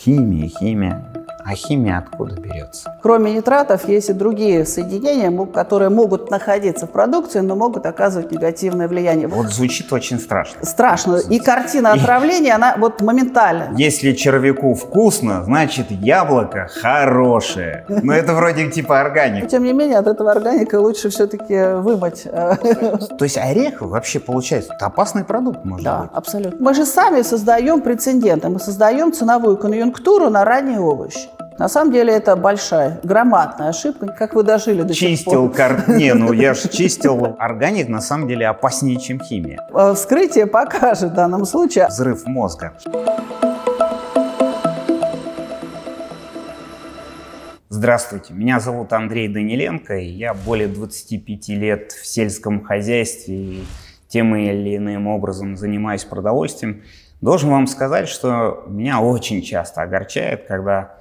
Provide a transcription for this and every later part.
химия, химия. А химия откуда берется? Кроме нитратов есть и другие соединения, которые могут находиться в продукции, но могут оказывать негативное влияние. Вот звучит очень страшно. Страшно. И картина отравления, она вот моментально. Если червяку вкусно, значит яблоко хорошее. Но это вроде типа органик. Тем не менее, от этого органика лучше все-таки вымыть. То есть орех вообще получается это опасный продукт, может да, быть? Да, абсолютно. Мы же сами создаем прецеденты, мы создаем ценовую конъюнктуру на ранние овощи. На самом деле это большая, громадная ошибка. Как вы дожили до чистил сих пор? Кар... Не, ну я же чистил. Органик на самом деле опаснее, чем химия. Э, вскрытие покажет в данном случае. Взрыв мозга. Здравствуйте, меня зовут Андрей Даниленко, и я более 25 лет в сельском хозяйстве и тем или иным образом занимаюсь продовольствием. Должен вам сказать, что меня очень часто огорчает, когда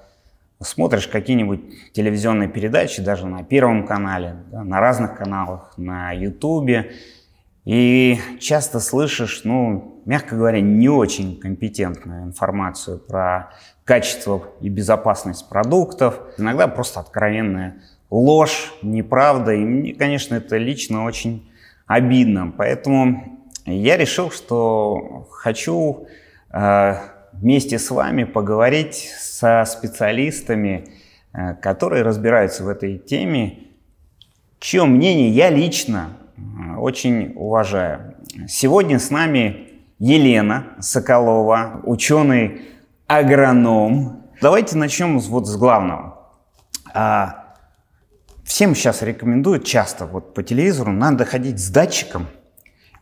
смотришь какие-нибудь телевизионные передачи, даже на Первом канале, да, на разных каналах, на Ютубе, и часто слышишь, ну, мягко говоря, не очень компетентную информацию про качество и безопасность продуктов. Иногда просто откровенная ложь, неправда. И мне, конечно, это лично очень обидно. Поэтому я решил, что хочу э, вместе с вами поговорить со специалистами, э, которые разбираются в этой теме, чье мнение я лично э, очень уважаю. Сегодня с нами Елена Соколова, ученый-агроном. Давайте начнем вот с главного. А, всем сейчас рекомендуют часто вот по телевизору, надо ходить с датчиком –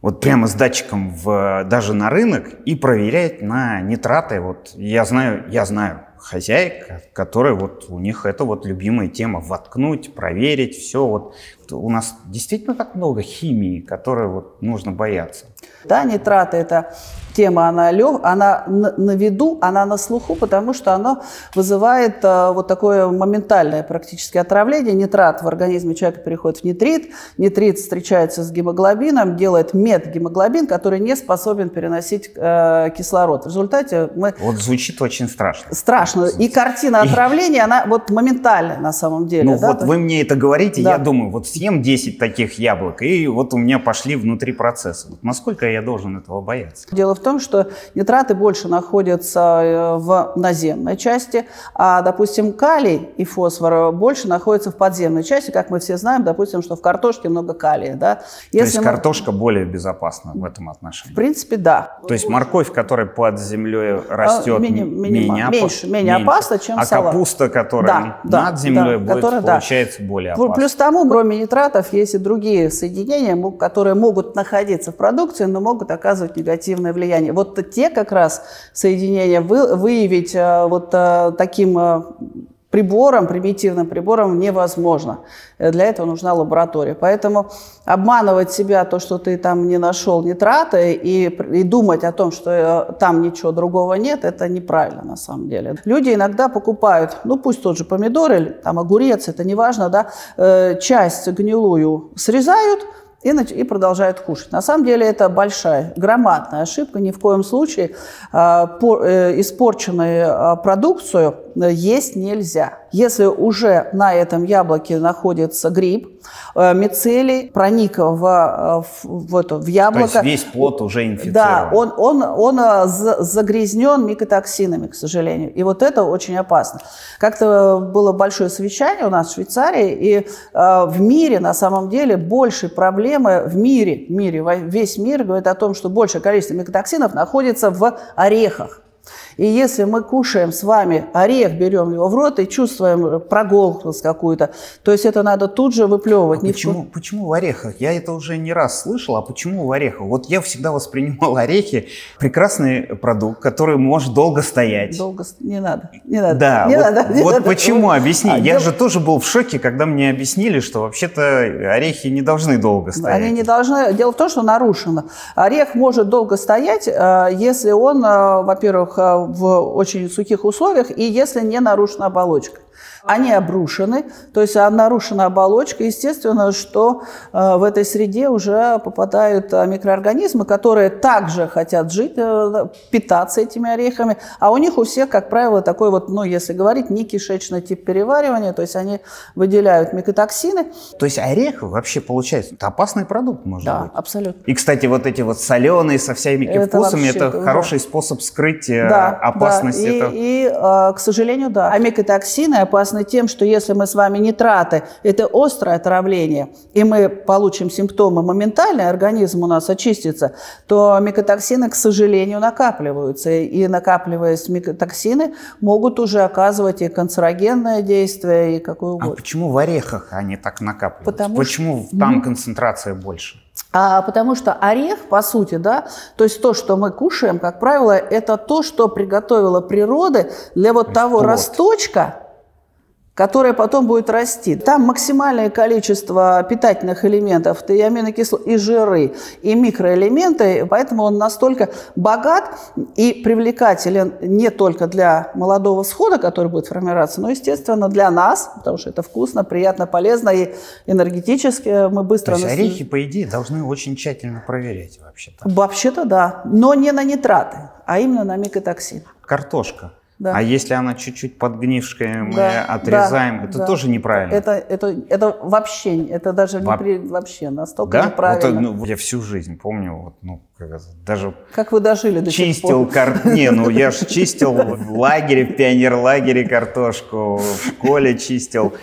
вот прямо с датчиком в, даже на рынок и проверять на нитраты. Вот я знаю, я знаю хозяек, которые вот у них это вот любимая тема воткнуть, проверить, все вот. У нас действительно так много химии, которой вот нужно бояться. Да, нитраты это тема, она, лег, она на, на виду, она на слуху, потому что она вызывает э, вот такое моментальное практически отравление. Нитрат в организме человека переходит в нитрит, нитрит встречается с гемоглобином, делает медгемоглобин, который не способен переносить э, кислород. В результате мы... Вот звучит очень страшно. Страшно. И картина отравления, она вот моментальная на самом деле. Ну да? вот вы мне это говорите, да. я думаю, вот съем 10 таких яблок, и вот у меня пошли внутри процессы. Вот насколько я должен этого бояться? Дело в том, что нитраты больше находятся э, в наземной части, а, допустим, калий и фосфор больше находятся в подземной части. Как мы все знаем, допустим, что в картошке много калия. Да? Если То есть мы... картошка более безопасна в этом отношении? В принципе, да. То есть морковь, которая под землей растет, а, мини, менее, меньше, менее опасна, чем а салат. А капуста, которая да, над землей, да, будет, которая, получается, да. более опасна. Плюс тому, кроме нитратов, есть и другие соединения, которые могут находиться в продукции, но могут оказывать негативное влияние. Вот те как раз соединения вы, выявить э, вот э, таким э, прибором, примитивным прибором невозможно. Для этого нужна лаборатория. Поэтому обманывать себя, то, что ты там не нашел нитраты, и, и думать о том, что там ничего другого нет, это неправильно на самом деле. Люди иногда покупают, ну пусть тот же помидор или там огурец, это не важно, да, часть гнилую срезают, и, и продолжают кушать. На самом деле это большая, громадная ошибка. Ни в коем случае э, по, э, испорченную э, продукцию есть нельзя. Если уже на этом яблоке находится гриб, э, мицелий проник в, э, в, в, это, в яблоко. То есть весь плод уже инфицирован. Да, он, он, он э, загрязнен микотоксинами, к сожалению. И вот это очень опасно. Как-то было большое совещание у нас в Швейцарии, и в мире на самом деле больше проблемы в мире, в мире, весь мир говорит о том, что большее количество микотоксинов находится в орехах. И если мы кушаем с вами орех, берем его в рот и чувствуем проголкость какую-то, то есть это надо тут же выплевывать. А почему, в... почему в орехах? Я это уже не раз слышал, а почему в орехах? Вот я всегда воспринимал орехи прекрасный продукт, который может долго стоять. Долго не надо, не надо. Да, не вот, надо, не вот надо. почему, объясни. А, я дел... же тоже был в шоке, когда мне объяснили, что вообще-то орехи не должны долго стоять. Они не должны. Дело в том, что нарушено. Орех может долго стоять, э, если он, э, во-первых, э, в очень сухих условиях и если не нарушена оболочка они обрушены, то есть нарушена оболочка, естественно, что э, в этой среде уже попадают э, микроорганизмы, которые также хотят жить, э, питаться этими орехами, а у них у всех, как правило, такой вот, ну, если говорить, не кишечный тип переваривания, то есть они выделяют микотоксины. То есть орех вообще получается, это опасный продукт, может да, быть? Да, абсолютно. И, кстати, вот эти вот соленые со всеми это вкусами, это да. хороший способ скрыть да, опасность. Да. И, это... и, к сожалению, да. А микотоксины опасны тем, что если мы с вами нитраты, это острое отравление, и мы получим симптомы моментально, организм у нас очистится, то микотоксины, к сожалению, накапливаются. И накапливаясь микотоксины, могут уже оказывать и канцерогенное действие, и какое угодно. А почему в орехах они так накапливаются? Потому почему что... там концентрация больше? А, потому что орех, по сути, да, то есть то, что мы кушаем, как правило, это то, что приготовила природа для вот того плод. росточка, которая потом будет расти. Там максимальное количество питательных элементов, и аминокислот, и жиры, и микроэлементы, поэтому он настолько богат и привлекателен не только для молодого всхода, который будет формироваться, но, естественно, для нас, потому что это вкусно, приятно, полезно и энергетически мы быстро... То есть орехи, по идее, должны очень тщательно проверять вообще-то? Вообще-то да, но не на нитраты, а именно на микотоксин. Картошка. Да. А если она чуть-чуть подгнившая, мы да, отрезаем, да, это да. тоже неправильно. Это, это, это вообще, это даже Во... не при, вообще настолько да? неправильно. Вот, ну, я всю жизнь помню, вот, ну, как, даже как вы дожили до чистил сих пор? Кар... Не, ну я же чистил в лагере, в пионер-лагере картошку, в школе чистил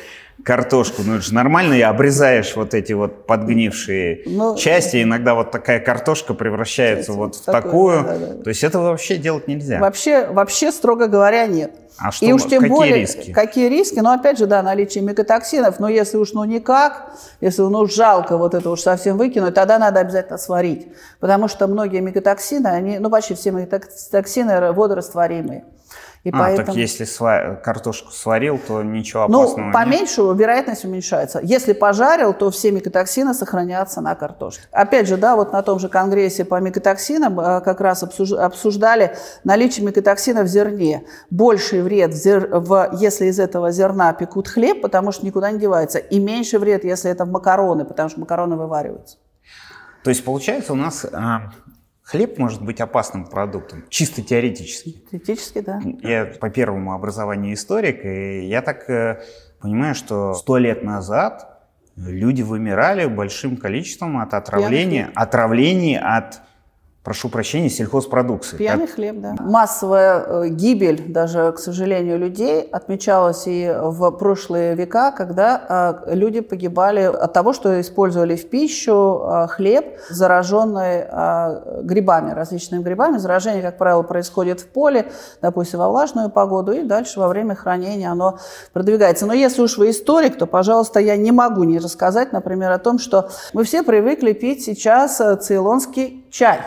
картошку, ну это же нормально, и обрезаешь вот эти вот подгнившие ну, части, иногда вот такая картошка превращается вот в такое, такую, да, да, то есть это вообще делать нельзя. Вообще, вообще строго говоря, нет. А что, и уж тем какие более, риски? Какие риски? Ну, опять же, да, наличие микотоксинов, но если уж ну никак, если ну жалко вот это уж совсем выкинуть, тогда надо обязательно сварить, потому что многие микотоксины, они, ну почти все микотоксины водорастворимые. И а, поэтому... так если сва... картошку сварил, то ничего ну, опасного Ну, поменьше, нет? вероятность уменьшается. Если пожарил, то все микотоксины сохранятся на картошке. Опять же, да, вот на том же конгрессе по микотоксинам э, как раз обсуждали наличие микотоксина в зерне. Больший вред, в зер... в... если из этого зерна пекут хлеб, потому что никуда не девается. И меньше вред, если это в макароны, потому что макароны вывариваются. То есть, получается, у нас а, Хлеб может быть опасным продуктом, чисто теоретически. Теоретически, да. Я по первому образованию историк, и я так э, понимаю, что сто лет назад люди вымирали большим количеством от отравления, отравлений от прошу прощения, сельхозпродукции. Пьяный как... хлеб, да. Массовая э, гибель, даже, к сожалению, людей отмечалась и в прошлые века, когда э, люди погибали от того, что использовали в пищу э, хлеб, зараженный грибами, различными грибами. Заражение, как правило, происходит в поле, допустим, во влажную погоду, и дальше во время хранения оно продвигается. Но если уж вы историк, то, пожалуйста, я не могу не рассказать, например, о том, что мы все привыкли пить сейчас цейлонский чай.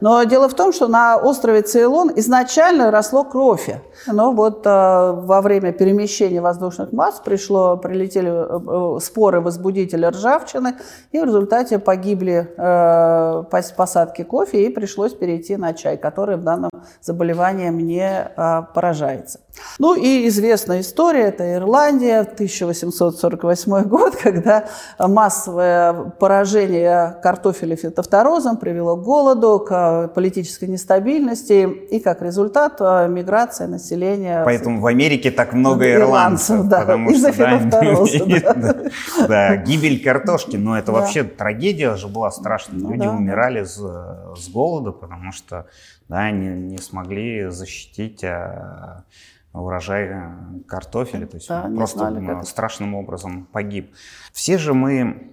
Но дело в том, что на острове Цейлон изначально росло кофе. Но вот э, во время перемещения воздушных масс пришло, прилетели э, споры возбудителя ржавчины, и в результате погибли э, посадки кофе, и пришлось перейти на чай, который в данном заболевании не э, поражается. Ну и известная история, это Ирландия, 1848 год, когда массовое поражение картофеля фитофторозом привело к голоду, к политической нестабильности и как результат э, миграция населения. Поэтому в Америке так много ирландцев. ирландцев да, потому из-за фитофтороза. Да, да, гибель картошки, но это вообще трагедия же была страшная. Ну Люди умирали с голода, потому что да, не, не смогли защитить а, урожай э, картофеля, то есть да, он просто знали, страшным образом погиб. Все же мы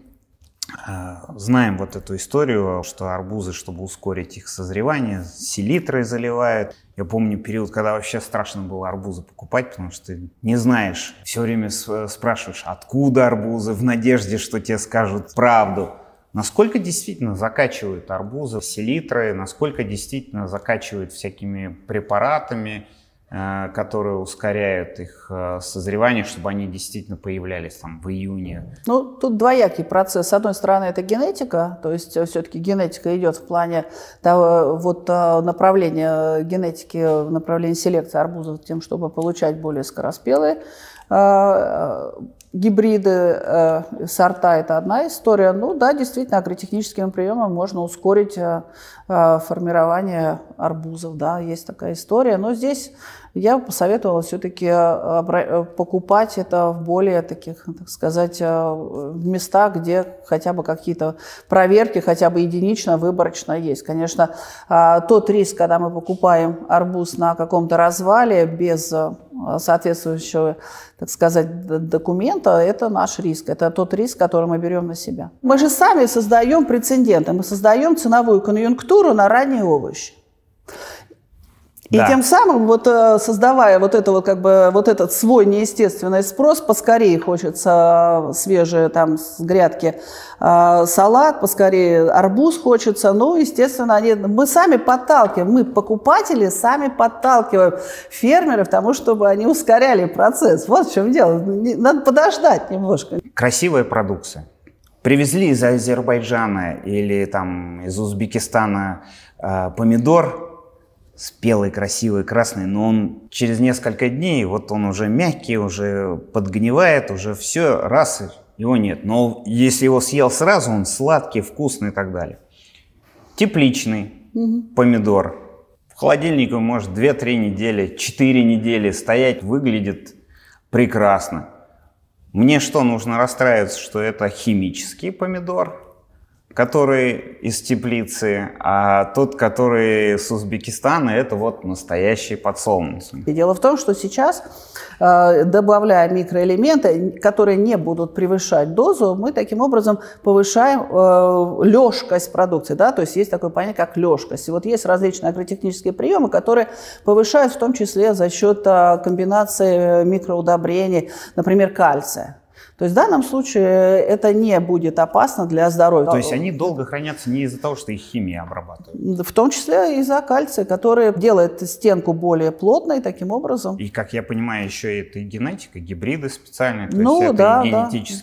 э, знаем вот эту историю, что арбузы, чтобы ускорить их созревание, селитрой заливают. Я помню период, когда вообще страшно было арбузы покупать, потому что ты не знаешь, все время спрашиваешь, откуда арбузы, в надежде, что тебе скажут правду. Насколько действительно закачивают арбузы селитрой, насколько действительно закачивают всякими препаратами, Э, которые ускоряют их э, созревание, чтобы они действительно появлялись там в июне? Ну, тут двоякий процесс. С одной стороны, это генетика, то есть э, все-таки генетика идет в плане того, вот направления генетики, направления селекции арбузов тем, чтобы получать более скороспелые гибриды, э, сорта – это одна история. Ну да, действительно, агротехническими приемами можно ускорить э, э, формирование арбузов. Да, есть такая история. Но здесь я посоветовала все-таки покупать это в более таких, так сказать, местах, где хотя бы какие-то проверки, хотя бы единично, выборочно есть. Конечно, тот риск, когда мы покупаем арбуз на каком-то развале без соответствующего, так сказать, документа, это наш риск. Это тот риск, который мы берем на себя. Мы же сами создаем прецеденты, мы создаем ценовую конъюнктуру на ранние овощи. И да. тем самым, вот э, создавая вот, это вот, как бы, вот этот свой неестественный спрос, поскорее хочется свежие там с грядки э, салат, поскорее арбуз хочется. Ну, естественно, они, мы сами подталкиваем, мы, покупатели, сами подталкиваем фермеров к тому, чтобы они ускоряли процесс. Вот в чем дело. Надо подождать немножко. Красивая продукция. Привезли из Азербайджана или там из Узбекистана э, помидор, спелый, красивый, красный, но он через несколько дней, вот он уже мягкий, уже подгнивает, уже все, раз, его нет. Но если его съел сразу, он сладкий, вкусный и так далее. Тепличный угу. помидор. В холодильнике может 2-3 недели, 4 недели стоять, выглядит прекрасно. Мне что, нужно расстраиваться, что это химический помидор? Который из теплицы, а тот, который с Узбекистана, это вот настоящий подсолнечник. И дело в том, что сейчас, э, добавляя микроэлементы, которые не будут превышать дозу, мы таким образом повышаем э, лёжкость продукции. Да? То есть есть такое понятие, как лёжкость. И вот есть различные агротехнические приемы, которые повышают в том числе за счет э, комбинации микроудобрений, например, кальция. То есть в данном случае это не будет опасно для здоровья. То есть они долго хранятся не из-за того, что их химия обрабатывает? В том числе из-за кальция, который делает стенку более плотной таким образом. И, как я понимаю, еще это и генетика, гибриды специальные, то ну, есть да, это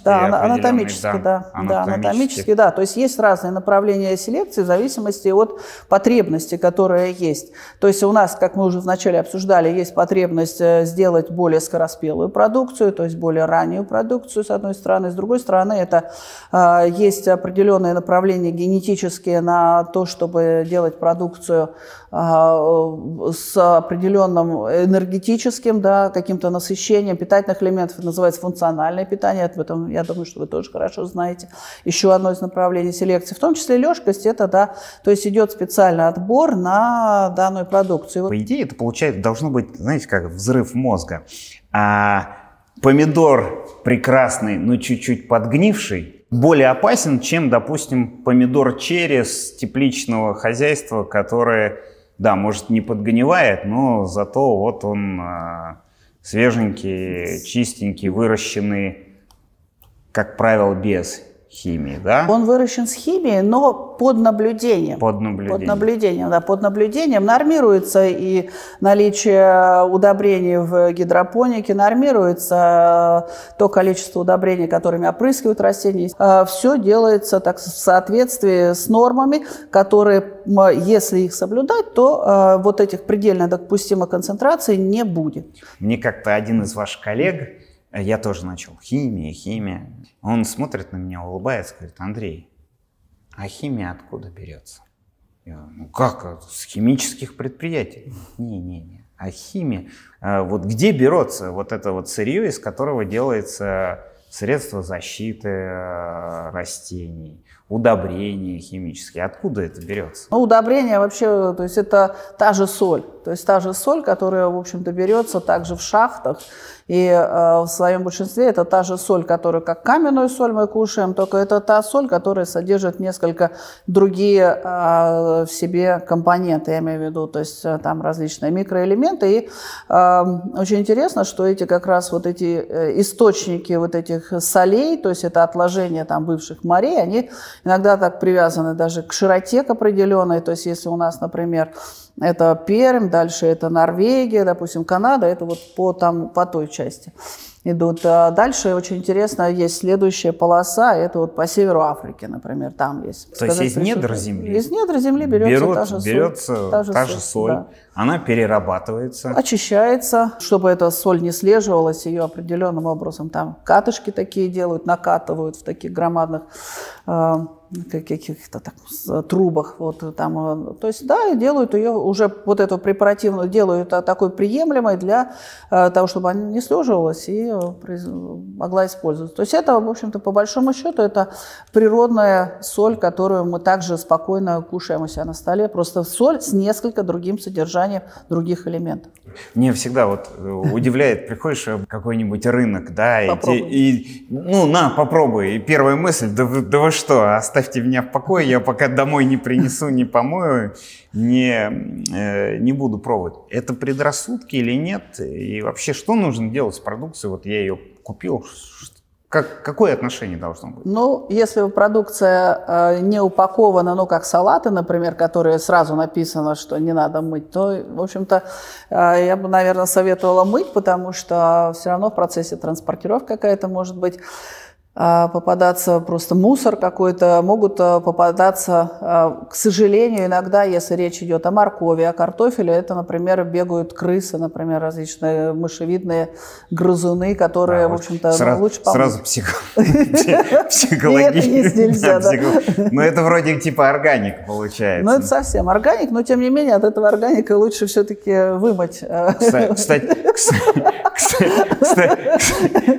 да, да, анатомически, да, да, анатомически. да, анатомически, да. То есть есть разные направления селекции в зависимости от потребности, которая есть. То есть у нас, как мы уже вначале обсуждали, есть потребность э, сделать более скороспелую продукцию, то есть более раннюю продукцию, с одной стороны. С другой стороны, это э, есть определенные направления генетические на то, чтобы делать продукцию э, с определенным энергетическим, да, каким-то насыщением питательных элементов. Это называется функциональное питание. Об этом, я думаю, что вы тоже хорошо знаете. Еще одно из направлений селекции. В том числе лёжкость, это, да, то есть идет специальный отбор на данную продукцию. По идее, это получается, должно быть, знаете, как взрыв мозга. А помидор прекрасный, но чуть-чуть подгнивший, более опасен, чем, допустим, помидор черри тепличного хозяйства, которое, да, может, не подгнивает, но зато вот он э, свеженький, чистенький, выращенный, как правило, без химии, да? Он выращен с химией, но под наблюдением. Под наблюдением. Под наблюдением, да, под наблюдением. Нормируется и наличие удобрений в гидропонике, нормируется то количество удобрений, которыми опрыскивают растения. А Все делается так в соответствии с нормами, которые, если их соблюдать, то а, вот этих предельно допустимых концентраций не будет. Мне как-то один из ваших коллег я тоже начал. Химия, химия. Он смотрит на меня, улыбается, говорит, Андрей, а химия откуда берется? Я, ну как, с химических предприятий? Не-не-не. А химия, а вот где берется вот это вот сырье, из которого делается средства защиты э, растений, удобрения химические. Откуда это берется? Ну, удобрения вообще, то есть это та же соль. То есть та же соль, которая, в общем-то, берется также в шахтах. И э, в своем большинстве это та же соль, которую как каменную соль мы кушаем, только это та соль, которая содержит несколько другие э, в себе компоненты, я имею в виду, то есть э, там различные микроэлементы. И э, очень интересно, что эти как раз вот эти э, источники вот этих солей, то есть это отложения там бывших морей, они иногда так привязаны даже к широте к определенной. То есть если у нас, например, это Пермь, дальше это Норвегия, допустим, Канада, это вот по, там, по той части идут. А дальше очень интересно, есть следующая полоса, это вот по северу Африки, например, там есть. То есть из недр земли? Из недр земли берется Берут, та же берется соль. Та же та соль, соль да. она перерабатывается. Очищается, чтобы эта соль не слеживалась, ее определенным образом там катышки такие делают, накатывают в таких громадных э, каких-то так, с- трубах, вот там, э, то есть, да, делают ее уже вот эту препаративную делают такой приемлемой для э, того, чтобы она не слеживалась и э, могла использоваться. То есть это, в общем-то, по большому счету, это природная соль, которую мы также спокойно кушаем у себя на столе, просто соль с несколько другим содержанием других элементов. Мне всегда вот э, удивляет, приходишь в какой-нибудь рынок, да, и, и, ну, на, попробуй. И первая мысль, да вы, да вы что, оставьте меня в покое, я пока домой не принесу, не помою, не, э, не буду пробовать. Это предрассудки или нет? И вообще, что нужно делать с продукцией? Вот я ее купил, как, какое отношение должно быть? Ну, если продукция э, не упакована, ну, как салаты, например, которые сразу написано, что не надо мыть, то, в общем-то, э, я бы, наверное, советовала мыть, потому что все равно в процессе транспортировки какая-то может быть попадаться просто мусор какой-то, могут э, попадаться, э, к сожалению, иногда, если речь идет о моркови, о картофеле, это, например, бегают крысы, например, различные мышевидные грызуны, которые, А, в общем-то, ну, сразу, лучше помыть. сразу психо- психологически. Но это вроде типа органик получается. Ну, это совсем органик, но тем не менее от этого органика лучше все-таки вымыть. э, Кстати,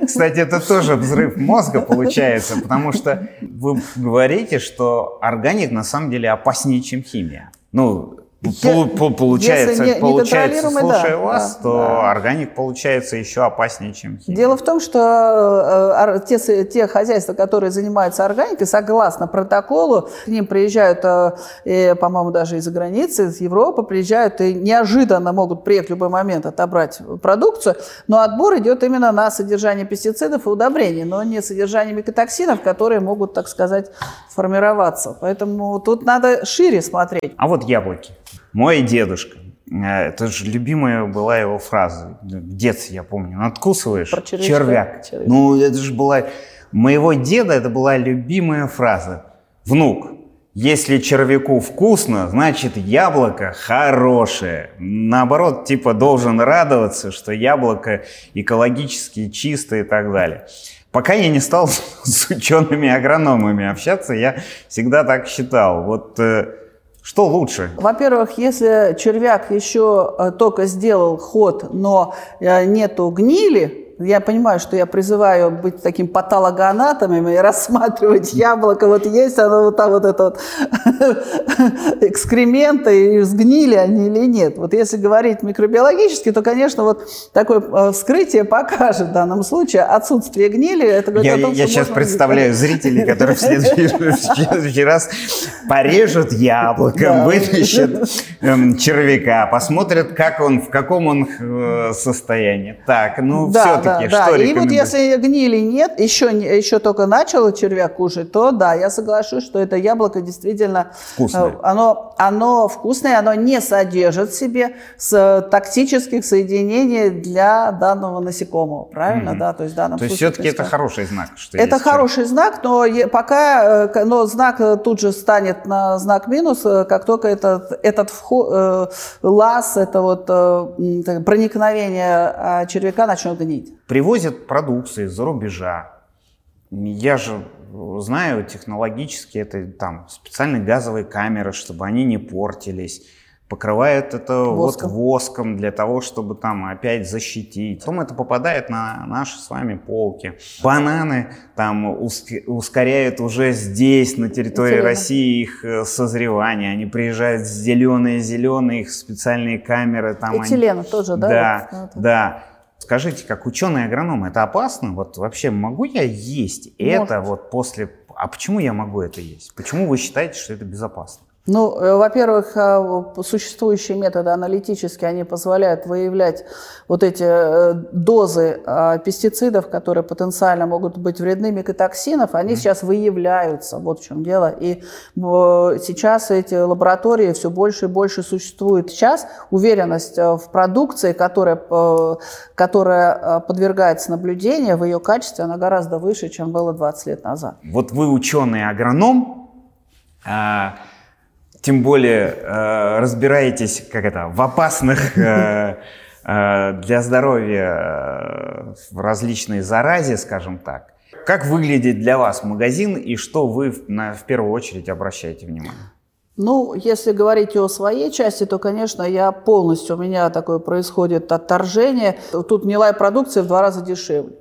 кстати, это тоже взрыв мозга получается, потому что вы говорите, что органик на самом деле опаснее, чем химия. Ну, пол- пол- получается, если не- получается, да, слушая вас, да, то да. органик получается еще опаснее, чем химия. Дело в том, что э, те, те хозяйства, которые занимаются органикой, согласно протоколу, к ним приезжают, э, по-моему, даже из-за границы, из Европы приезжают и неожиданно могут приехать в любой момент отобрать продукцию, но отбор идет именно на содержание пестицидов и удобрений, но не содержание микотоксинов, которые могут, так сказать, формироваться. Поэтому тут надо шире смотреть. А вот яблоки. Мой дедушка. э, Это же любимая была его фраза. В детстве, я помню. Надкусываешь Про червячка. червяк. Червяк. Ну, это же была... Моего деда это была любимая фраза. Внук, если червяку вкусно, значит яблоко хорошее. Наоборот, типа должен радоваться, что яблоко экологически чистое и так далее. Пока я не стал с учеными-агрономами общаться, я всегда так считал. Вот э, что лучше? Во-первых, если червяк еще э, только сделал ход, но э, нету гнили, я понимаю, что я призываю быть таким патологоанатомом и рассматривать яблоко, вот есть оно вот там вот это вот экскременты, и сгнили они или нет. Вот если говорить микробиологически, то, конечно, вот такое э, вскрытие покажет в данном случае отсутствие гнили. Это Я, о том, я сейчас представляю зрителей, которые в следующий, в следующий раз порежут яблоко, Да. вытащат эм, червяка, посмотрят, как он, в каком он э, состоянии. Так, ну все-таки, что И вот если гнили нет, еще, еще только начал червяк кушать, то да, я соглашусь, что это яблоко действительно Вкусное. э, Оно, оно вкусное, оно не содержит в себе с токсических соединений для данного насекомого, правильно, Мгм. да? То есть в данном То есть все-таки это хороший знак, что Это хороший знак, но пока, э, но знак э, тут же станет на знак минус, э, как только этот, этот вход, лаз, это вот э, проникновение а, червяка начнет гнить. Привозят продукции из-за рубежа. Я же знаю, технологически это там специальные газовые камеры, чтобы они не портились. Покрывают это Воском. вот воском для того, чтобы там опять защитить. Потом это попадает на наши с вами полки. Бананы там уск- ускоряют уже здесь, на территории Интересно. России, их э, созревание. Они приезжают зеленые-зеленые, их специальные камеры. Там они- Этилена тоже, да? да, Вот, вот. да. Скажите, как ученый-агроном, это опасно? Вот вообще могу я есть это Может. вот после... А почему я могу это есть? Почему вы считаете, что это безопасно? Ну, э, во-первых, э, существующие методы аналитические, они позволяют выявлять вот эти э, дозы пестицидов, которые потенциально могут быть вредны, микотоксинов, они mm-hmm. сейчас выявляются, вот в чем дело. И сейчас эти лаборатории все больше и больше существуют. Сейчас уверенность в продукции, которая, которая подвергается наблюдению, в ее качестве, она гораздо выше, чем было 20 лет назад. Вот вы ученый-агроном, а тем более э, разбираетесь, как это, в опасных э, э, для здоровья э, в различной заразе, скажем так. Как выглядит для вас магазин и что вы на, в первую очередь обращаете внимание? Ну, если говорить о своей части, то, конечно, я полностью, у меня такое происходит отторжение. Тут гнилая продукция в два раза дешевле.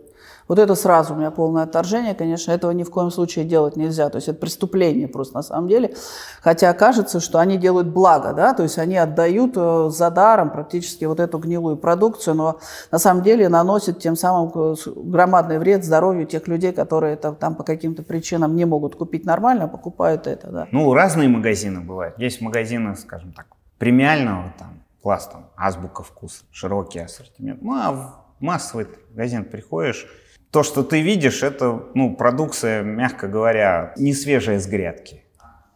Вот это сразу у меня полное отторжение, конечно, этого ни в коем случае делать нельзя. То есть это преступление просто на самом деле. Хотя кажется, что они делают благо, да, то есть они отдают э, за даром практически вот эту гнилую продукцию, но на самом деле наносят тем самым э, громадный вред здоровью тех людей, которые это там по каким-то причинам не могут купить нормально, покупают это, да. Ну, разные магазины бывают. Есть магазины, скажем так, премиального там класса, азбука вкуса, широкий ассортимент. Ну, а в массовый магазин приходишь, то, что ты видишь, это ну, продукция, мягко говоря, не свежая с грядки.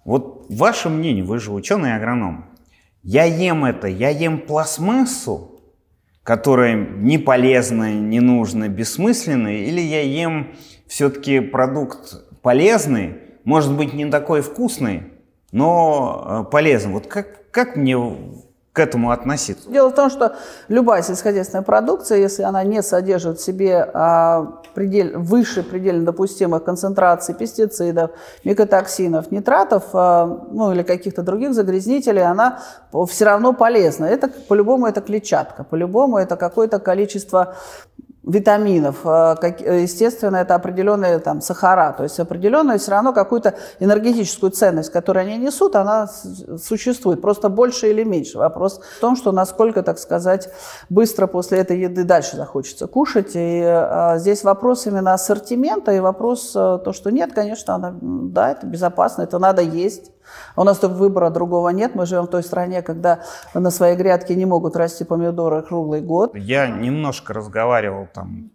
Вот ваше мнение, вы же ученый-агроном. Я ем это, я ем пластмассу, которая не полезная, не нужная, бессмысленная, или я ем все-таки продукт полезный, может быть, не такой вкусный, но э, полезный. Вот как, как мне к этому относиться? Дело в том, что любая сельскохозяйственная продукция, если она не содержит в себе а, предель, выше предельно допустимых концентраций пестицидов, микотоксинов, нитратов, а, ну или каких-то других загрязнителей, она все равно полезна. Это по-любому это клетчатка, по-любому это какое-то количество витаминов. Э, естественно, это определенные там, сахара, то есть определенную все равно какую-то энергетическую ценность, которую они несут, она существует. Просто больше или меньше. Вопрос в том, что насколько, так сказать, быстро после этой еды дальше захочется кушать. И а, здесь вопрос именно ассортимента и вопрос э, то, что нет, конечно, она, да, это безопасно, это надо есть. А у нас тут выбора другого нет. Мы живем в той стране, когда на своей грядке не могут расти помидоры круглый год. Я немножко разговаривал там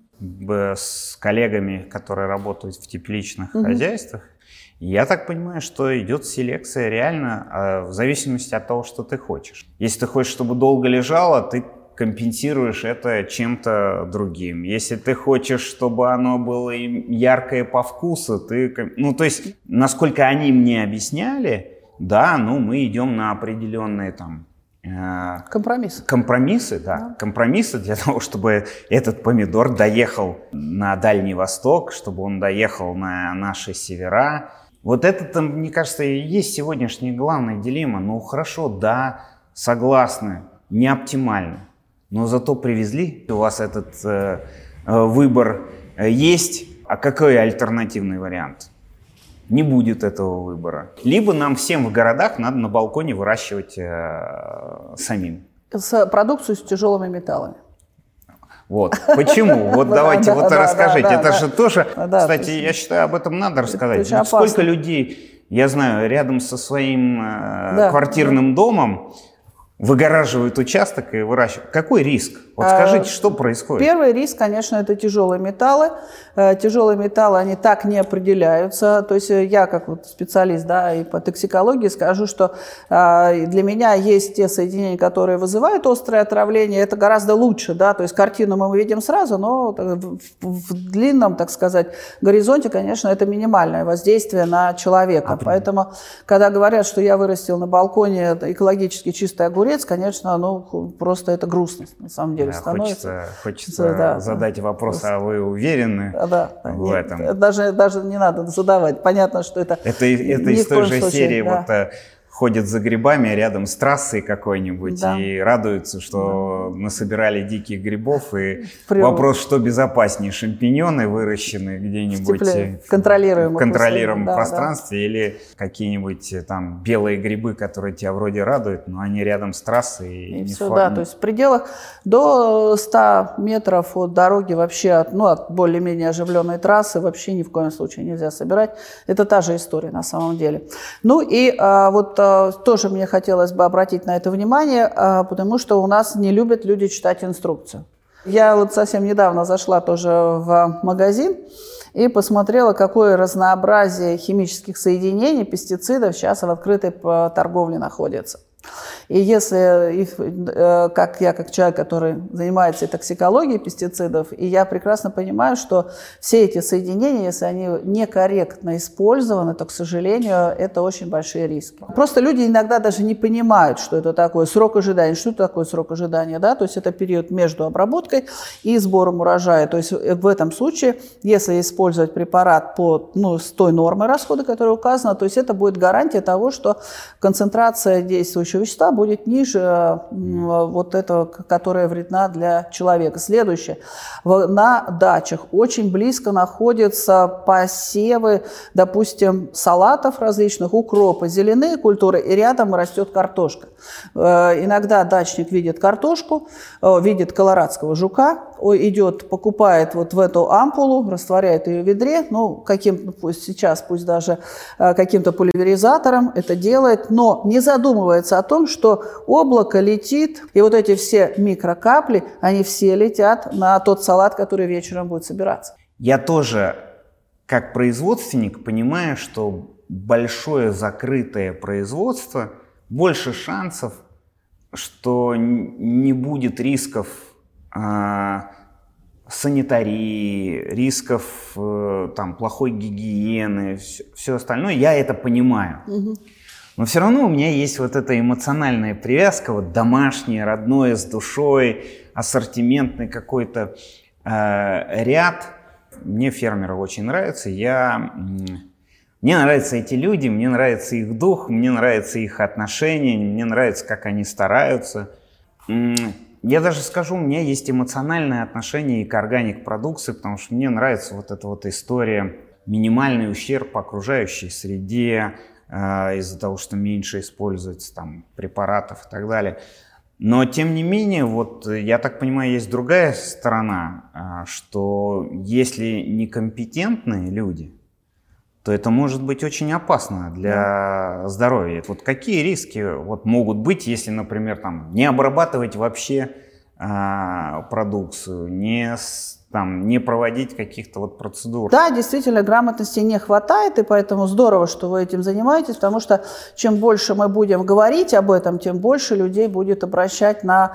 с коллегами, которые работают в тепличных угу. хозяйствах. Я так понимаю, что идет селекция реально а, в зависимости от того, что ты хочешь. Если ты хочешь, чтобы долго лежало, ты компенсируешь это чем-то другим. Если ты хочешь, чтобы оно было яркое по вкусу, ты... Ну, то есть, насколько они мне объясняли, да, ну, мы идем на определенные там э, Компромиссы. Компромиссы, да. да. Компромиссы для того, чтобы этот помидор доехал на Дальний Восток, чтобы он доехал на наши севера. Вот это, мне кажется, и есть сегодняшняя главная дилемма. Ну, хорошо, да, согласны, не оптимально но зато привезли. У вас этот э, э, выбор э, есть. А какой альтернативный вариант? Не будет этого выбора. Либо нам всем в городах надо на балконе выращивать э, самим. С продукцию с тяжелыми металлами. Вот. Почему? Вот давайте, вот расскажите. Это же тоже, кстати, я считаю, об этом надо рассказать. Сколько людей, я знаю, рядом со своим э, квартирным домом, выгораживают участок и выращивают. Какой риск? Вот скажите, что происходит? Первый риск, конечно, это тяжелые металлы. Э, тяжелые металлы, они так не определяются. То есть э, я, как вот специалист да, и по токсикологии, скажу, что э, для меня есть те соединения, которые вызывают острое отравление. Это гораздо лучше. Да? То есть картину мы видим сразу, но в длинном, так сказать, горизонте, конечно, это минимальное воздействие на человека. А, Поэтому, когда говорят, что я вырастил на балконе экологически чистый огурец, конечно, ну, просто это грустность на самом деле деле становится. Хочется, хочется да, задать вопрос, а вы уверены да, в нет, этом? Даже, даже не надо задавать. Понятно, что это... Это, это из той же случае, серии да. вот э, ходят за грибами рядом с трассой какой-нибудь да. и радуются, что да. насобирали диких грибов. И При... вопрос, что безопаснее, шампиньоны выращенные где-нибудь в, в контролируемом, в контролируемом да, пространстве да. или какие-нибудь э, там белые грибы, которые тебя вроде радуют, но они рядом с трассой. И, и все, да, то есть в пределах до 100 метров от дороги вообще, от, ну, от более-менее оживленной трассы вообще ни в коем случае нельзя собирать. Это та же история на самом деле. Ну и а, вот э, тоже мне хотелось бы обратить на это внимание, э, потому что у нас не любят люди читать инструкцию. Я вот совсем недавно зашла тоже в магазин и посмотрела, какое разнообразие химических соединений, пестицидов сейчас в открытой торговле находится. И если, э, как я, как человек, который занимается токсикологией пестицидов, и я прекрасно понимаю, что все эти соединения, если они некорректно использованы, то, к сожалению, это очень большие риски. Просто люди иногда даже не понимают, что это такое срок ожидания. Что это такое срок ожидания? Да? То есть это период между обработкой и сбором урожая. То есть в этом случае, если использовать препарат по, ну, с той нормой расхода, которая указана, то есть это будет гарантия того, что концентрация действующего вещества будет ниже вот этого, которая вредна для человека. Следующее. На дачах очень близко находятся посевы, допустим, салатов различных, укропа, зеленые культуры, и рядом растет картошка. Э, иногда дачник видит картошку, э, видит колорадского жука, идет, покупает вот в эту ампулу, растворяет ее в ведре, ну, каким, пусть сейчас, пусть даже э, каким-то пульверизатором это делает, но не задумывается о том, что облако летит, и вот эти все микрокапли, они все летят на тот салат, который вечером будет собираться. Я тоже, как производственник, понимаю, что большое закрытое производство, больше шансов, что не будет рисков а, санитарии, рисков э, там, плохой гигиены, все, все остальное, я это понимаю. Угу. Но все равно у меня есть вот эта эмоциональная привязка, вот домашняя, родное, с душой, ассортиментный какой-то э, ряд. Мне фермеры очень нравятся. Я, мне нравятся эти люди, мне нравится их дух, мне нравятся их отношения, мне нравится, как они стараются. Я даже скажу, у меня есть эмоциональное отношение и к органик продукции, потому что мне нравится вот эта вот история минимальный ущерб окружающей среде из-за того, что меньше используется там препаратов и так далее. Но тем не менее, вот я так понимаю, есть другая сторона, э, что если некомпетентные люди, то это может быть очень опасно для да. здоровья. Вот какие риски вот могут быть, если, например, там, не обрабатывать вообще а, продукцию, не там, не проводить каких-то вот процедур. Да, действительно, грамотности не хватает, и поэтому здорово, что вы этим занимаетесь, потому что чем больше мы будем говорить об этом, тем больше людей будет обращать на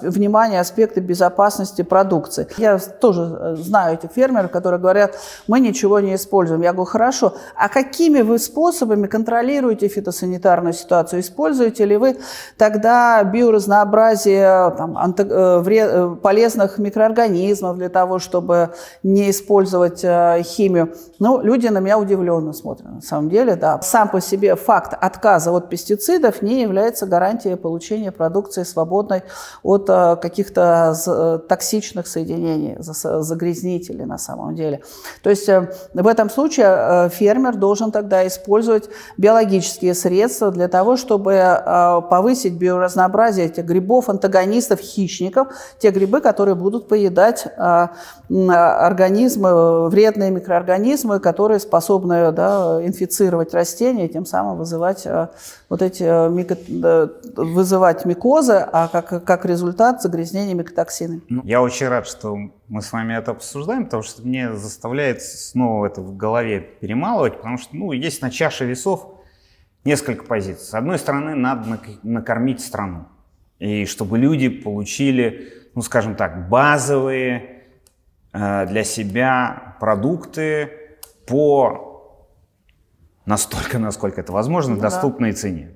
внимание аспекты безопасности продукции. Я тоже э, знаю этих фермеров, которые говорят, мы ничего не используем. Я говорю, хорошо, а какими вы способами контролируете фитосанитарную ситуацию? Используете ли вы тогда биоразнообразие там, анти, э, э, полезных микроорганизмов для того, того, чтобы не использовать э, химию. Ну, люди на меня удивленно смотрят, на самом деле, да. Сам по себе факт отказа от пестицидов не является гарантией получения продукции свободной от э, каких-то э, токсичных соединений, загрязнителей на самом деле. То есть в этом случае фермер должен тогда использовать биологические средства для того, чтобы повысить биоразнообразие этих грибов, антагонистов, хищников, те грибы, которые будут поедать организмы, вредные микроорганизмы, которые способны да, инфицировать растения, тем самым вызывать э, вот эти э, мико, вызывать микозы, а как, как результат загрязнение микотоксинами. Ну, я очень рад, что мы с вами это обсуждаем, потому что мне заставляет снова это в голове перемалывать, потому что ну, есть на чаше весов несколько позиций. С одной стороны, надо накормить страну, и чтобы люди получили, ну скажем так, базовые Э, для себя продукты по настолько, насколько это возможно, ну, доступной да. цене.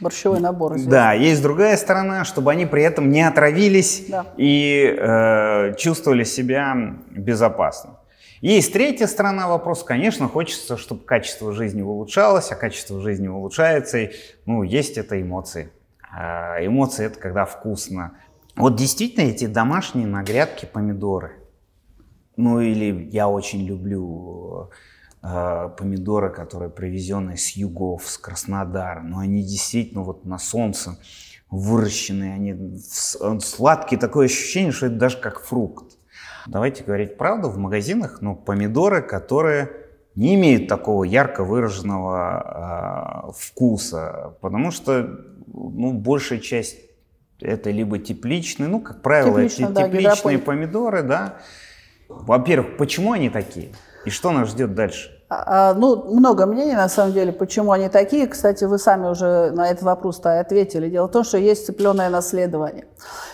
Борщевой набор. Известный. Да, есть другая сторона, чтобы они при этом не отравились да. и э, чувствовали себя безопасно. Есть третья сторона вопроса. Конечно, хочется, чтобы качество жизни улучшалось, а качество жизни улучшается. И, ну, есть это эмоции. А эмоции – это когда вкусно. Вот действительно эти домашние на грядке помидоры – ну или я очень люблю э, помидоры, которые привезенные с югов, с Краснодара. Но они действительно вот на солнце выращенные, они сладкие, такое ощущение, что это даже как фрукт. Давайте говорить правду, в магазинах, ну, помидоры, которые не имеют такого ярко выраженного э, вкуса, потому что ну, большая часть это либо тепличные, ну, как правило, Теплично, это да, тепличные помидоры, да. Во-первых, почему они такие? И что нас ждет дальше? А, а, ну, много мнений, на самом деле, почему они такие. Кстати, вы сами уже на этот вопрос-то ответили. Дело в том, что есть цепленое наследование.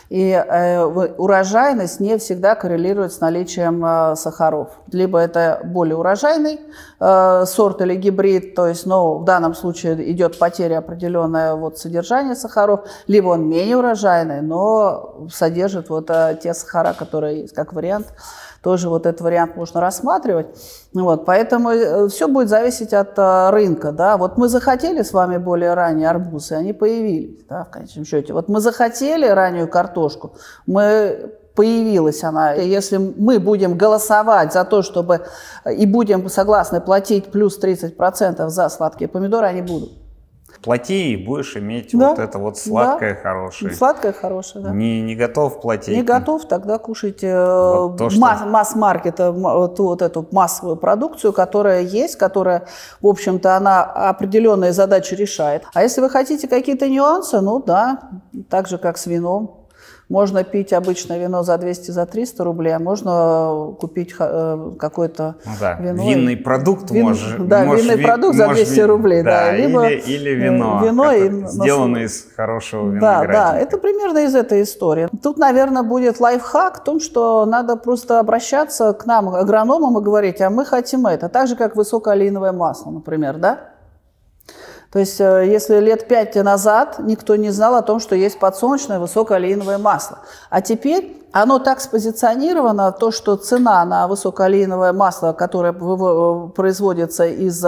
И э, урожайность не всегда коррелирует с наличием э, сахаров. Либо это более урожайный э, сорт или гибрид, то есть, ну, в данном случае идет потеря определенное вот содержание сахаров, либо он менее урожайный, но содержит вот э, те сахара, которые есть, как вариант тоже вот этот вариант можно рассматривать. Вот, поэтому э, все будет зависеть от э, рынка. Да? Вот мы захотели с вами более ранние арбузы, они появились да, в конечном счете. Вот мы захотели раннюю картошку, мы появилась она. Если мы будем голосовать за то, чтобы и будем согласны платить плюс 30% за сладкие помидоры, они будут плати и будешь иметь да, вот это вот сладкое да. хорошее. Сладкое хорошее, да. Не, не готов платить. Не готов, тогда кушайте э, вот то, что... масс-маркета, вот, вот эту массовую продукцию, которая есть, которая, в общем-то, она определенные задачи решает. А если вы хотите какие-то нюансы, ну да, так же, как с вином. Можно пить обычное вино за 200, за 300 рублей, а можно купить э, какое-то ну, да. вино. Винный продукт Вин, можешь. Да, можешь, винный продукт за 200 рублей, да. да. Либо или, или вино, вино и, сделанное из хорошего винограда. Да, да, это примерно из этой истории. Тут, наверное, будет лайфхак в том, что надо просто обращаться к нам, агрономам, и говорить, а мы хотим это. Так же, как высокоолейновое масло, например, да? То есть, э, если лет пять назад никто не знал о том, что есть подсолнечное высокоолеиновое масло, а теперь оно так спозиционировано, то, что цена на высокоолейновое масло, которое производится из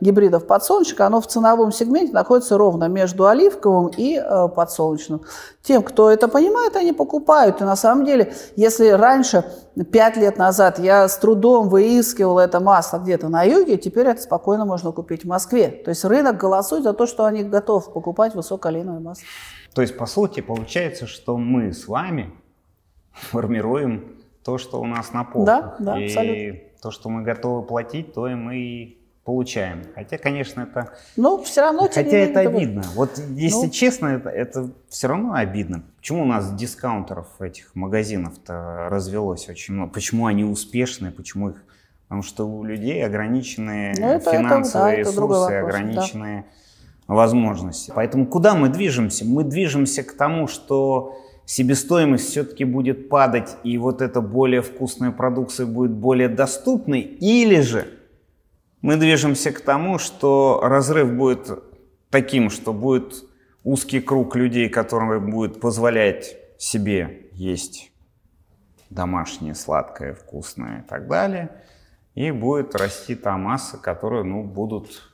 гибридов подсолнечника, оно в ценовом сегменте находится ровно между оливковым и э, подсолнечным. Тем, кто это понимает, они покупают. И на самом деле, если раньше, пять лет назад, я с трудом выискивал это масло где-то на юге, теперь это спокойно можно купить в Москве. То есть рынок голосует за то, что они готовы покупать высокоолейновое масло. То есть, по сути, получается, что мы с вами формируем то, что у нас на полках. Да, да, и абсолютно. то, что мы готовы платить, то и мы получаем. Хотя, конечно, это... Ну, все равно... Хотя это обидно. Вот если ну... честно, это, это все равно обидно. Почему у нас дискаунтеров этих магазинов-то развелось очень много? Почему они успешные? Почему их... Потому что у людей ограниченные ну, это, финансовые это, да, ресурсы, вопрос, ограниченные да. возможности. Поэтому куда мы движемся? Мы движемся к тому, что себестоимость все-таки будет падать, и вот эта более вкусная продукция будет более доступной, или же мы движемся к тому, что разрыв будет таким, что будет узкий круг людей, которым будет позволять себе есть домашнее, сладкое, вкусное и так далее, и будет расти та масса, которую ну, будут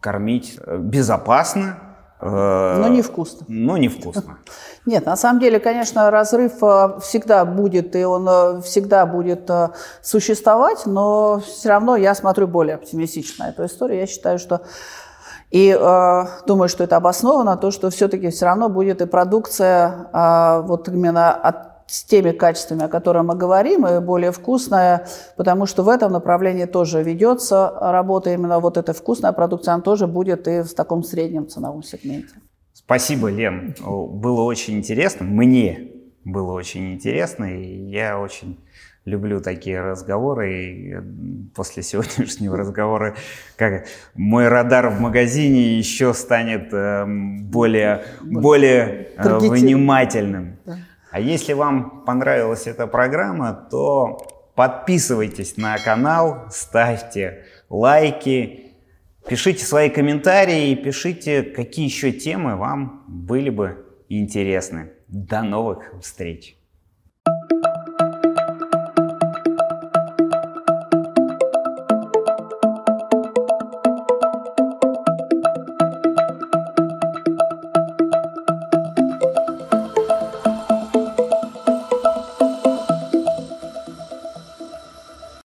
кормить э, безопасно, но невкусно. Но невкусно. Нет, на самом деле, конечно, разрыв э, всегда будет, и он э, всегда будет существовать, но все равно я смотрю более оптимистично эту историю. Я считаю, что и э, думаю, что это обосновано, то, что все-таки все равно будет и продукция э, вот именно от с теми качествами, о которых мы говорим, и более вкусная, потому что в этом направлении тоже ведется работа. Именно вот эта вкусная продукция, она тоже будет и в таком среднем ценовом сегменте. Спасибо, Лен. Было очень интересно. Мне было очень интересно, и я очень люблю такие разговоры. И после сегодняшнего разговора как мой радар в магазине еще станет э, более, более э, внимательным. Да. А если вам понравилась эта программа, то подписывайтесь на канал, ставьте лайки, пишите свои комментарии и пишите, какие еще темы вам были бы интересны. До новых встреч!